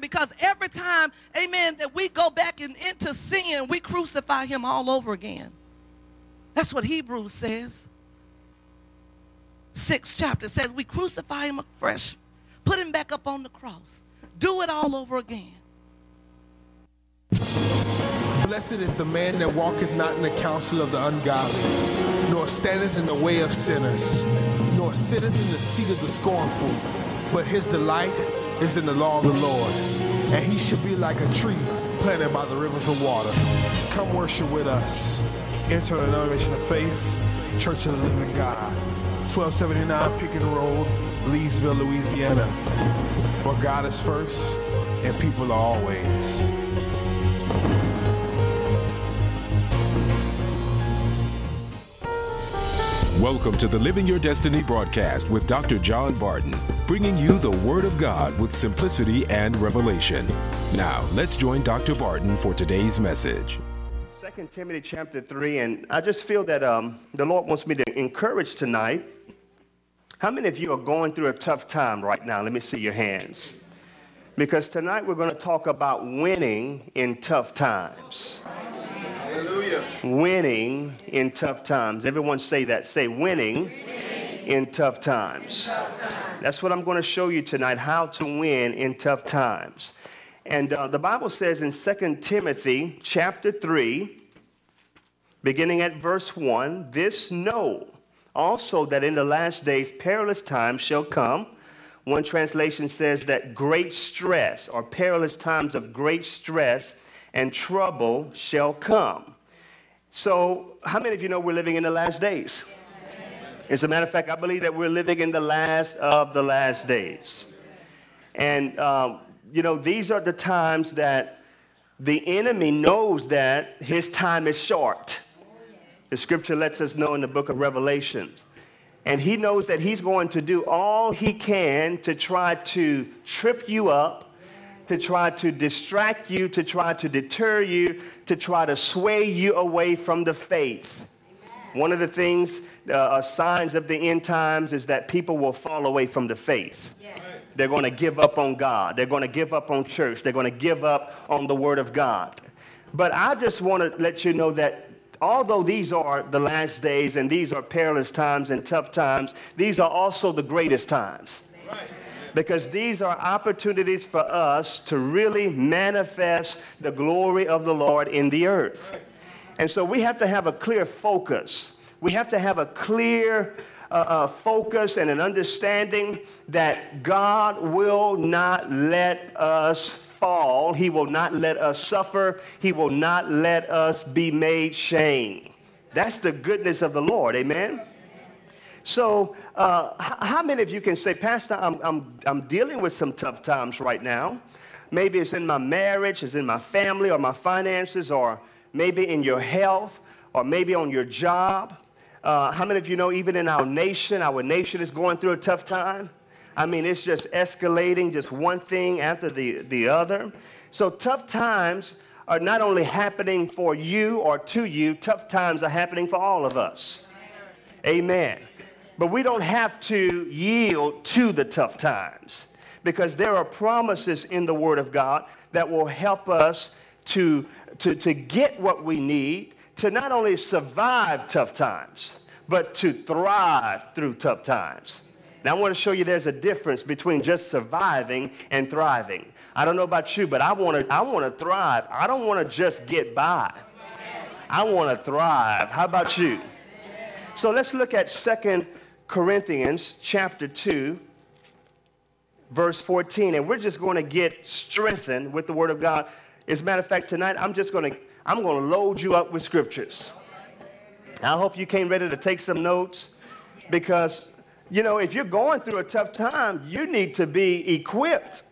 because every time, amen, that we go back in, into sin, we crucify him all over again. That's what Hebrews says. Sixth chapter says we crucify him afresh, put him back up on the cross, do it all over again. Blessed is the man that walketh not in the counsel of the ungodly, nor standeth in the way of sinners, nor sitteth in the seat of the scornful, but his delight is in the law of the Lord. And he should be like a tree planted by the rivers of water. Come worship with us. Enter the denomination of faith, Church of the Living God. 1279 Pickens Road, Leesville, Louisiana. Where God is first and people are always. Welcome to the Living Your Destiny broadcast with Dr. John Barton, bringing you the Word of God with simplicity and revelation. Now, let's join Dr. Barton for today's message. 2 Timothy chapter 3, and I just feel that um, the Lord wants me to encourage tonight. How many of you are going through a tough time right now? Let me see your hands. Because tonight we're going to talk about winning in tough times. Winning in tough times. Everyone say that. Say winning, winning. In, tough times. in tough times. That's what I'm going to show you tonight how to win in tough times. And uh, the Bible says in 2 Timothy chapter 3, beginning at verse 1, this know also that in the last days perilous times shall come. One translation says that great stress or perilous times of great stress and trouble shall come. So, how many of you know we're living in the last days? As a matter of fact, I believe that we're living in the last of the last days. And, um, you know, these are the times that the enemy knows that his time is short. The scripture lets us know in the book of Revelation. And he knows that he's going to do all he can to try to trip you up to try to distract you, to try to deter you, to try to sway you away from the faith. Amen. One of the things, uh, uh, signs of the end times, is that people will fall away from the faith. Yes. They're going to give up on God. They're going to give up on church. They're going to give up on the Word of God. But I just want to let you know that although these are the last days and these are perilous times and tough times, these are also the greatest times. Right because these are opportunities for us to really manifest the glory of the Lord in the earth. And so we have to have a clear focus. We have to have a clear uh, uh, focus and an understanding that God will not let us fall. He will not let us suffer. He will not let us be made shame. That's the goodness of the Lord. Amen. So, uh, how many of you can say, Pastor, I'm, I'm, I'm dealing with some tough times right now? Maybe it's in my marriage, it's in my family, or my finances, or maybe in your health, or maybe on your job. Uh, how many of you know, even in our nation, our nation is going through a tough time? I mean, it's just escalating, just one thing after the, the other. So, tough times are not only happening for you or to you, tough times are happening for all of us. Amen. But we don't have to yield to the tough times because there are promises in the Word of God that will help us to, to, to get what we need to not only survive tough times, but to thrive through tough times. Now, I want to show you there's a difference between just surviving and thriving. I don't know about you, but I want to, I want to thrive. I don't want to just get by. I want to thrive. How about you? So let's look at Second Corinthians chapter 2, verse 14. And we're just going to get strengthened with the word of God. As a matter of fact, tonight I'm just going to I'm going to load you up with scriptures. I hope you came ready to take some notes because you know, if you're going through a tough time, you need to be equipped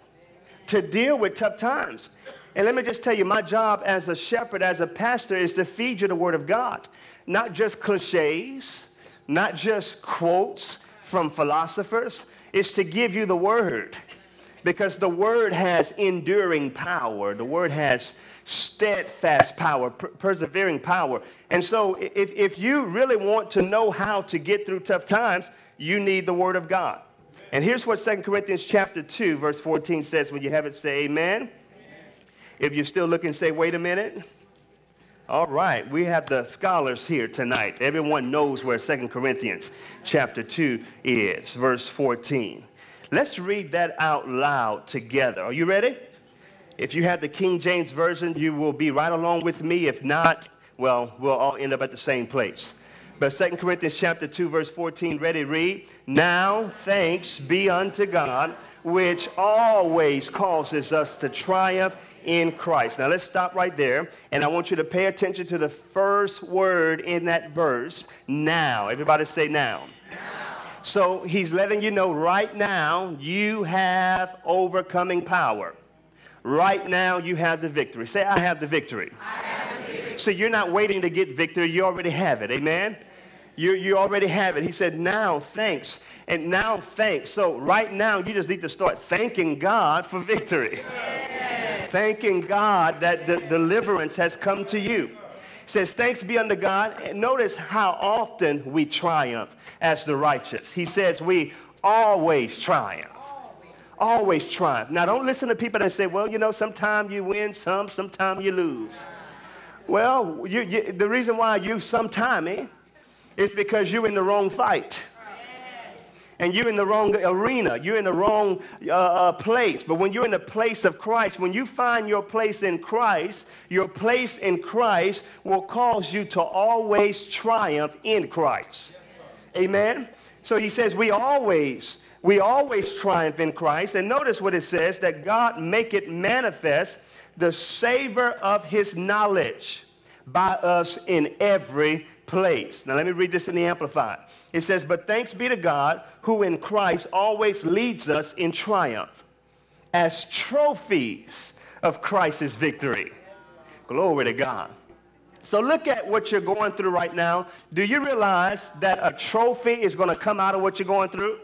to deal with tough times. And let me just tell you, my job as a shepherd, as a pastor, is to feed you the Word of God, not just cliches, not just quotes from philosophers, it's to give you the word. Because the word has enduring power, the word has steadfast power, per- persevering power. And so, if, if you really want to know how to get through tough times, you need the word of God. And here's what 2 Corinthians chapter 2, verse 14 says. When you have it, say amen. amen. If you're still looking, say, wait a minute. All right, we have the scholars here tonight. Everyone knows where 2 Corinthians chapter 2 is, verse 14. Let's read that out loud together. Are you ready? If you have the King James Version, you will be right along with me. If not, well, we'll all end up at the same place. But 2 Corinthians chapter 2, verse 14, ready, read. Now thanks be unto God, which always causes us to triumph in Christ. Now let's stop right there, and I want you to pay attention to the first word in that verse, now. Everybody say now. now. So he's letting you know right now you have overcoming power. Right now, you have the victory. Say, I have the victory. Have the victory. So you're not waiting to get victory, you already have it. Amen? You, you already have it. He said, now thanks. And now thanks. So right now, you just need to start thanking God for victory. Thanking God that the deliverance has come to you. He says, thanks be unto God. And notice how often we triumph as the righteous. He says, we always triumph always triumph. Now, don't listen to people that say, well, you know, sometimes you win some, sometimes you lose. Well, you, you, the reason why you sometime eh, is because you're in the wrong fight. And you're in the wrong arena. You're in the wrong uh, uh, place. But when you're in the place of Christ, when you find your place in Christ, your place in Christ will cause you to always triumph in Christ. Amen? So he says, we always we always triumph in Christ. And notice what it says that God make it manifest the savor of his knowledge by us in every place. Now, let me read this in the Amplified. It says, But thanks be to God who in Christ always leads us in triumph as trophies of Christ's victory. Glory to God. So look at what you're going through right now. Do you realize that a trophy is going to come out of what you're going through?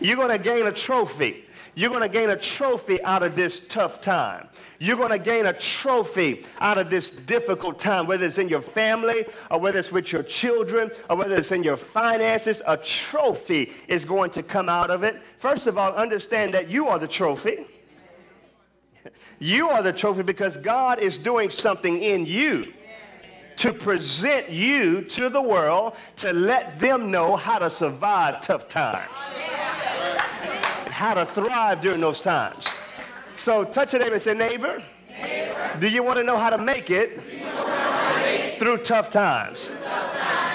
You're going to gain a trophy. You're going to gain a trophy out of this tough time. You're going to gain a trophy out of this difficult time, whether it's in your family or whether it's with your children or whether it's in your finances. A trophy is going to come out of it. First of all, understand that you are the trophy. You are the trophy because God is doing something in you to present you to the world to let them know how to survive tough times how to thrive during those times. So touch your neighbor and say, neighbor, neighbor. do you want to know how to make it, make through tough? Through tough times.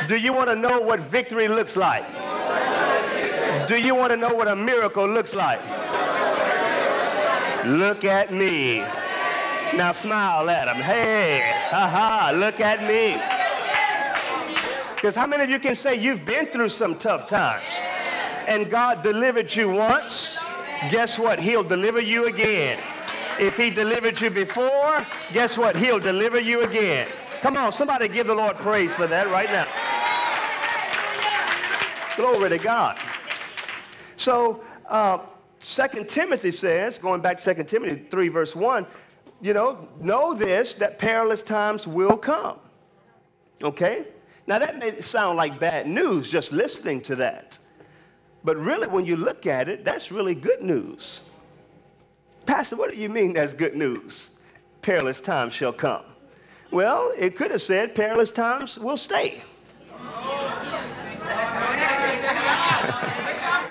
Do you want to know what victory looks like? Do you want to know what a miracle looks like? Look at me. Now smile at him. Hey, haha, look at me. Because how many of you can say you've been through some tough times? And God delivered you once, guess what? He'll deliver you again. If he delivered you before, guess what? He'll deliver you again. Come on, somebody give the Lord praise for that right now. Glory to God. So, uh, 2 Timothy says, going back to 2 Timothy 3, verse 1, you know, know this, that perilous times will come. Okay? Now, that may sound like bad news just listening to that. But really, when you look at it, that's really good news. Pastor, what do you mean that's good news? Perilous times shall come. Well, it could have said perilous times will stay.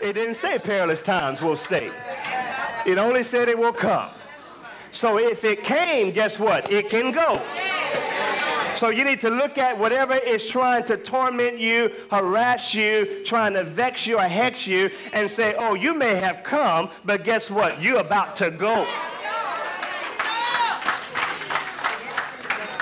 it didn't say perilous times will stay. It only said it will come. So if it came, guess what? It can go. So you need to look at whatever is trying to torment you, harass you, trying to vex you or hex you, and say, oh, you may have come, but guess what? You're about to go.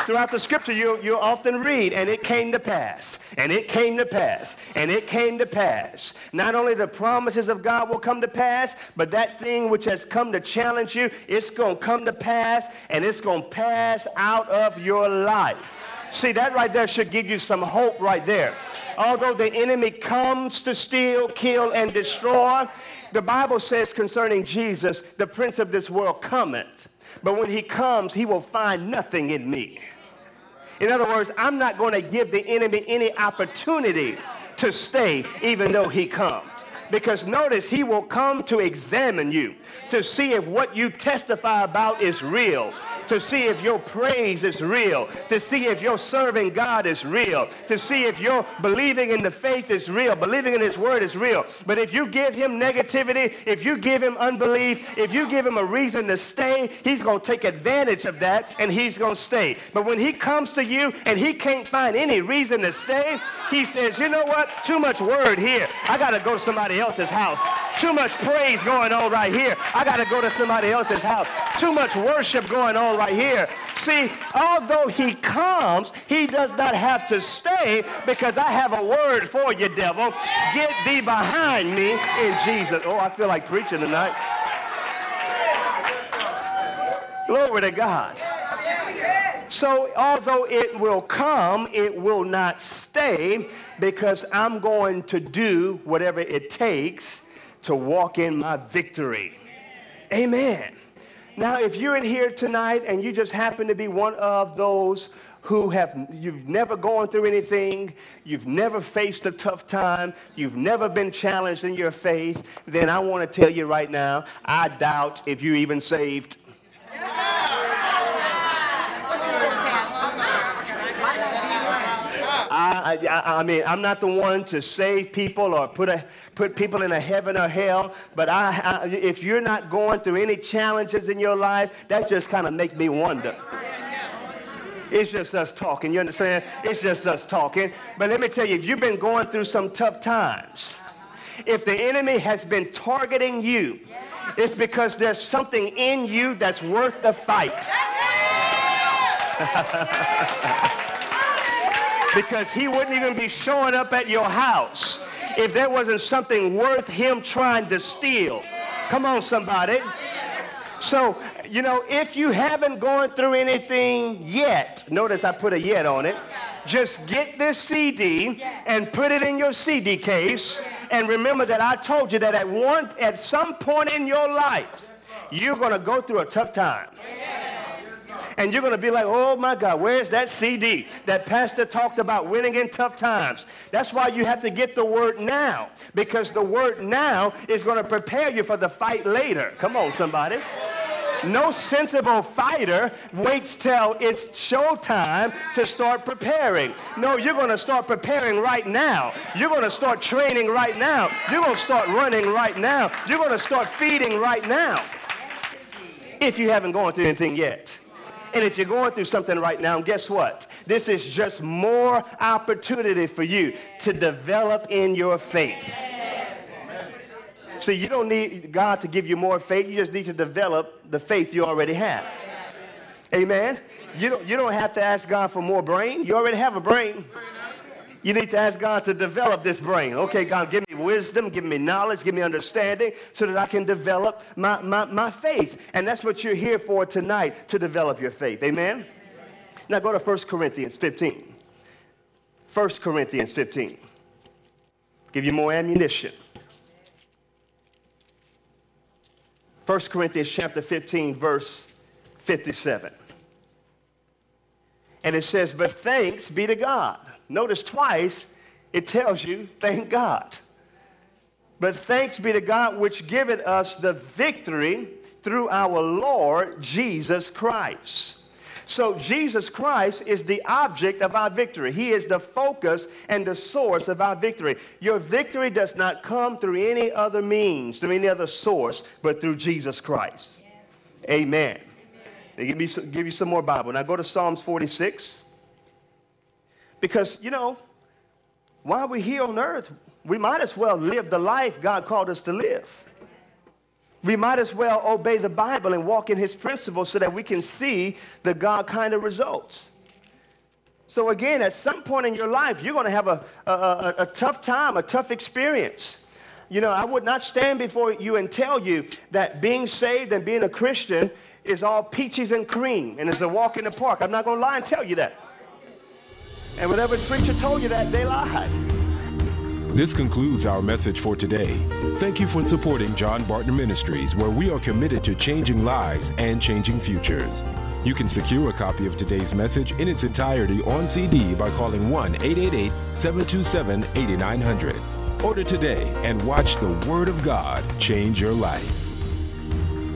Throughout the scripture you, you often read, and it came to pass, and it came to pass, and it came to pass. Not only the promises of God will come to pass, but that thing which has come to challenge you, it's going to come to pass, and it's going to pass out of your life. See, that right there should give you some hope right there. Although the enemy comes to steal, kill, and destroy, the Bible says concerning Jesus, the prince of this world cometh. But when he comes, he will find nothing in me. In other words, I'm not going to give the enemy any opportunity to stay even though he comes. Because notice, he will come to examine you, to see if what you testify about is real, to see if your praise is real, to see if your serving God is real, to see if your believing in the faith is real, believing in his word is real. But if you give him negativity, if you give him unbelief, if you give him a reason to stay, he's going to take advantage of that and he's going to stay. But when he comes to you and he can't find any reason to stay, he says, you know what? Too much word here. I got to go to somebody else's house. Too much praise going on right here. I got to go to somebody else's house. Too much worship going on right here. See, although he comes, he does not have to stay because I have a word for you, devil. Get thee behind me in Jesus. Oh, I feel like preaching tonight. Glory to God. So, although it will come, it will not stay because I'm going to do whatever it takes to walk in my victory. Amen. Now, if you're in here tonight and you just happen to be one of those who have you've never gone through anything, you've never faced a tough time, you've never been challenged in your faith, then I want to tell you right now, I doubt if you're even saved. I, I, mean, I'm not the one to save people or put, a, put people in a heaven or hell, but I, I, if you're not going through any challenges in your life, that just kind of makes me wonder. It's just us talking. You understand? It's just us talking. But let me tell you, if you've been going through some tough times, if the enemy has been targeting you, it's because there's something in you that's worth the fight. because he wouldn't even be showing up at your house if there wasn't something worth him trying to steal. Come on, somebody. So, you know, if you haven't gone through anything yet, notice I put a yet on it. Just get this CD and put it in your CD case. And remember that I told you that at one at some point in your life, you're going to go through a tough time and you're going to be like, oh my God, where's that CD that pastor talked about winning in tough times? That's why you have to get the word now, because the word now is going to prepare you for the fight later. Come on, somebody. No sensible fighter waits till it's showtime to start preparing. No, you're going to start preparing right now. You're going to start training right now. You're going to start running right now. You're going to start feeding right now. If you haven't gone through anything yet. And if you're going through something right now, guess what? This is just more opportunity for you to develop in your faith. See, you don't need God to give you more faith. You just need to develop the faith you already have. Amen. You don't, you don't have to ask God for more brain. You already have a brain. You need to ask God to develop this brain. Okay, God, give me wisdom, give me knowledge, give me understanding so that I can develop my, my, my faith. And that's what you're here for tonight, to develop your faith. Amen? Now go to 1 Corinthians 15. 1 Corinthians 15. Give you more ammunition. 1 Corinthians chapter 15, verse 57. And it says, But thanks be to God Notice twice it tells you, thank God. But thanks be to God which giveth us the victory through our Lord Jesus Christ. So Jesus Christ is the object of our victory. He is the focus and the source of our victory. Your victory does not come through any other means, through any other source, but through Jesus Christ. Amen. They give, me, give you some more Bible. Now go to Psalms 46. Because, you know, while we're here on earth, we might as well live the life God called us to live. We might as well obey the Bible and walk in his principles so that we can see the God kind of results. So again, at some point in your life, you're going to have a, a, a, a, tough time, a tough experience. You know, I would not stand before you and tell you that being saved and being a Christian is all peaches and cream and is a walk in the park. I'm not going to lie and tell you that. And whenever preacher told you that, they lied. This concludes our message for today. Thank you for supporting John Barton Ministries, where we are committed to changing lives and changing futures. You can secure a copy of today's message in its entirety on CD by calling 1 888 727 8900. Order today and watch the Word of God change your life.